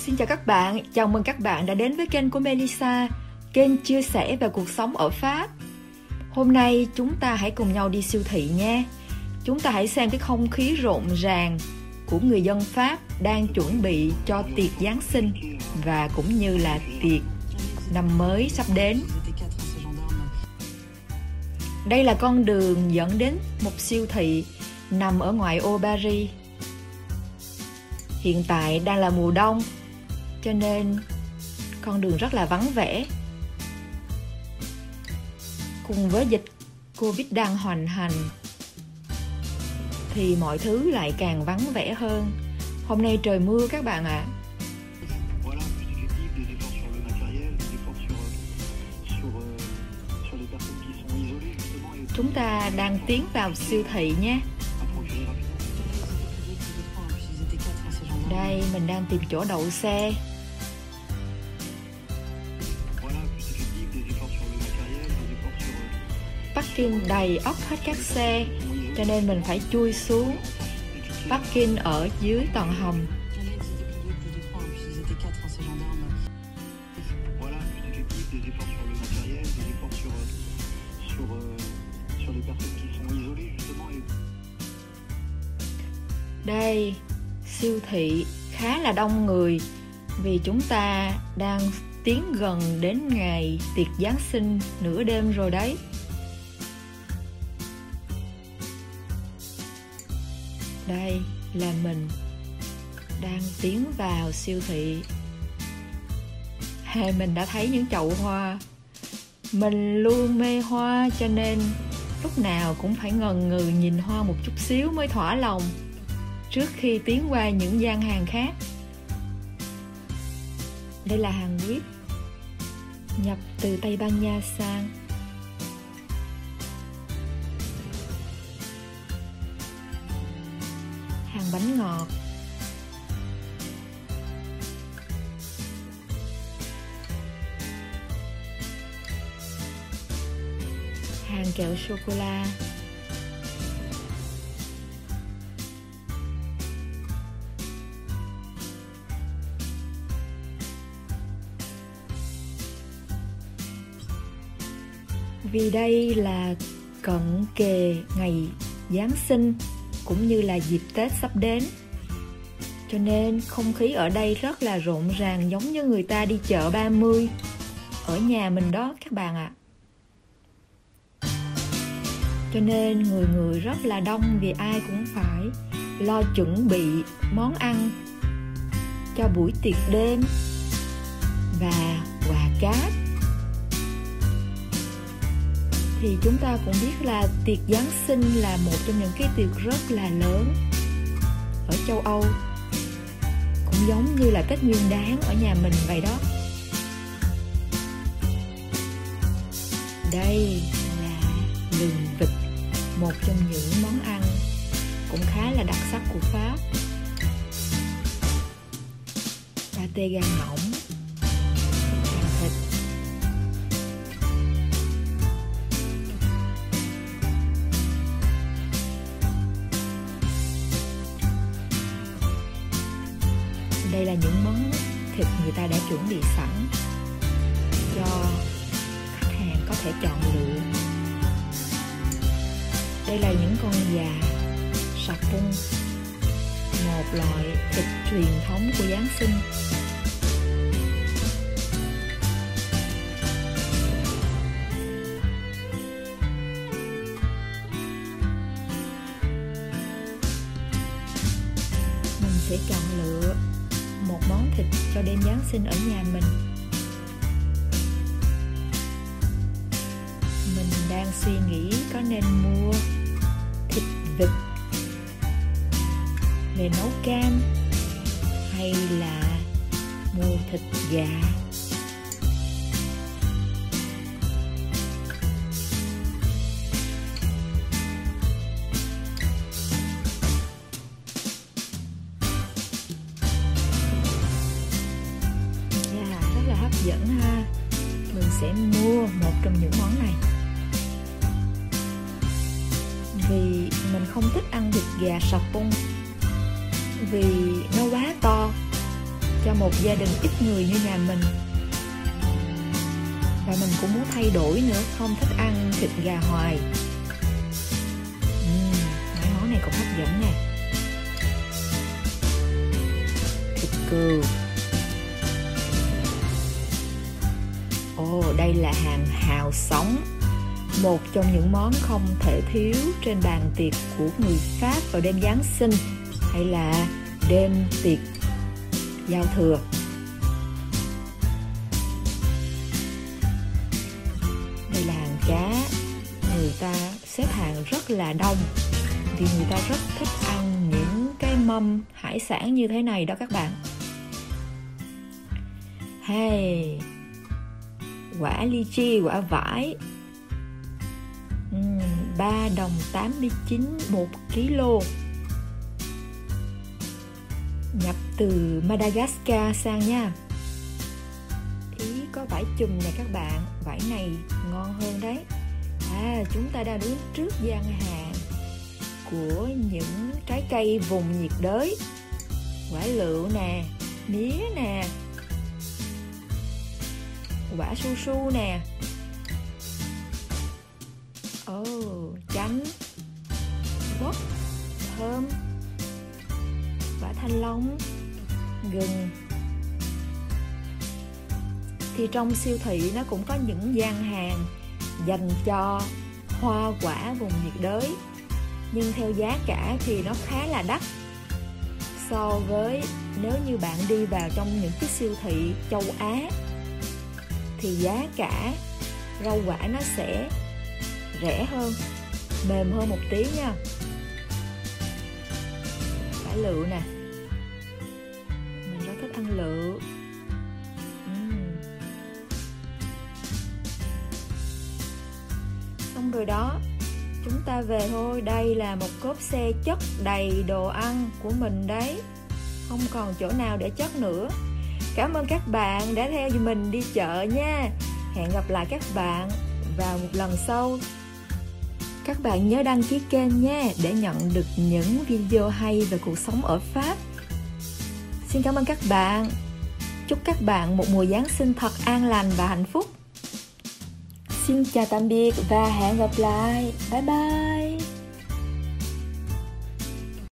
Xin chào các bạn, chào mừng các bạn đã đến với kênh của Melissa, kênh chia sẻ về cuộc sống ở Pháp. Hôm nay chúng ta hãy cùng nhau đi siêu thị nha. Chúng ta hãy xem cái không khí rộn ràng của người dân Pháp đang chuẩn bị cho tiệc Giáng sinh và cũng như là tiệc năm mới sắp đến. Đây là con đường dẫn đến một siêu thị nằm ở ngoại ô Paris. Hiện tại đang là mùa đông, cho nên con đường rất là vắng vẻ. Cùng với dịch Covid đang hoành hành thì mọi thứ lại càng vắng vẻ hơn. Hôm nay trời mưa các bạn ạ. À. Chúng ta đang tiến vào siêu thị nhé. Đây, mình đang tìm chỗ đậu xe. Parking đầy ốc hết các xe, cho nên mình phải chui xuống. Parking ở dưới tầng hầm. Đây, siêu thị khá là đông người vì chúng ta đang tiến gần đến ngày tiệc Giáng sinh nửa đêm rồi đấy. Đây là mình đang tiến vào siêu thị. Hay mình đã thấy những chậu hoa. Mình luôn mê hoa cho nên lúc nào cũng phải ngần ngừ nhìn hoa một chút xíu mới thỏa lòng trước khi tiến qua những gian hàng khác. Đây là hàng quýt nhập từ Tây Ban Nha sang. Hàng bánh ngọt. Hàng kẹo sô cô la. vì đây là cận kề ngày Giáng sinh cũng như là dịp Tết sắp đến. Cho nên không khí ở đây rất là rộn ràng giống như người ta đi chợ 30 ở nhà mình đó, các bạn ạ. À. Cho nên người người rất là đông vì ai cũng phải lo chuẩn bị món ăn cho buổi tiệc đêm và quà cáp thì chúng ta cũng biết là tiệc Giáng sinh là một trong những cái tiệc rất là lớn ở châu Âu, cũng giống như là Tết Nguyên Đán ở nhà mình vậy đó. Đây là lừng vịt, một trong những món ăn cũng khá là đặc sắc của Pháp. Pate gà ngỗng. Đây là những món thịt người ta đã chuẩn bị sẵn cho khách hàng có thể chọn lựa. Đây là những con gà sạc bung một loại thịt truyền thống của Giáng sinh. Mình sẽ chọn thịt cho đêm Giáng sinh ở nhà mình. Mình đang suy nghĩ có nên mua thịt vịt về nấu cam hay là mua thịt gà. Mình sẽ mua một trong những món này. Vì mình không thích ăn thịt gà sập bung vì nó quá to cho một gia đình ít người như nhà mình. Và mình cũng muốn thay đổi nữa không thích ăn thịt gà hoài. Uhm, mấy món này cũng hấp dẫn nè. Thịt cừu. Ồ đây là hàng hào sống một trong những món không thể thiếu trên bàn tiệc của người Pháp vào đêm Giáng sinh hay là đêm tiệc giao thừa. Đây là hàng cá, người ta xếp hàng rất là đông vì người ta rất thích ăn những cái mâm hải sản như thế này đó các bạn. Hey, quả lychee, quả vải. Ừ, 3 đồng 89 1 kg nhập từ Madagascar sang nha. Ý có vải chùm nè các bạn. Vải này ngon hơn đấy. À chúng ta đang đứng trước gian hàng của những trái cây vùng nhiệt đới. Quả lựu nè mía quả su su nè. Ồ oh, chanh quất thơm. Quả thanh long gừng. Thì trong siêu thị nó cũng có những gian hàng dành cho hoa quả vùng nhiệt đới nhưng theo giá cả thì nó khá là đắt. So với nếu như bạn đi vào trong những cái siêu thị châu Á thì giá cả rau quả nó sẽ rẻ hơn, mềm hơn một tí nha. Cải lựu nè. Mình rất thích ăn lựu. Uhm. xong rồi đó, chúng ta về thôi. Đây là một cốp xe chất đầy đồ ăn của mình đấy. Không còn chỗ nào để chất nữa cảm ơn các bạn đã theo mình đi chợ nha hẹn gặp lại các bạn vào một lần sau các bạn nhớ đăng ký kênh nhé để nhận được những video hay về cuộc sống ở Pháp. Xin cảm ơn các bạn. Chúc các bạn một mùa Giáng sinh thật an lành và hạnh phúc. Xin chào tạm biệt và hẹn gặp lại. Bye bye.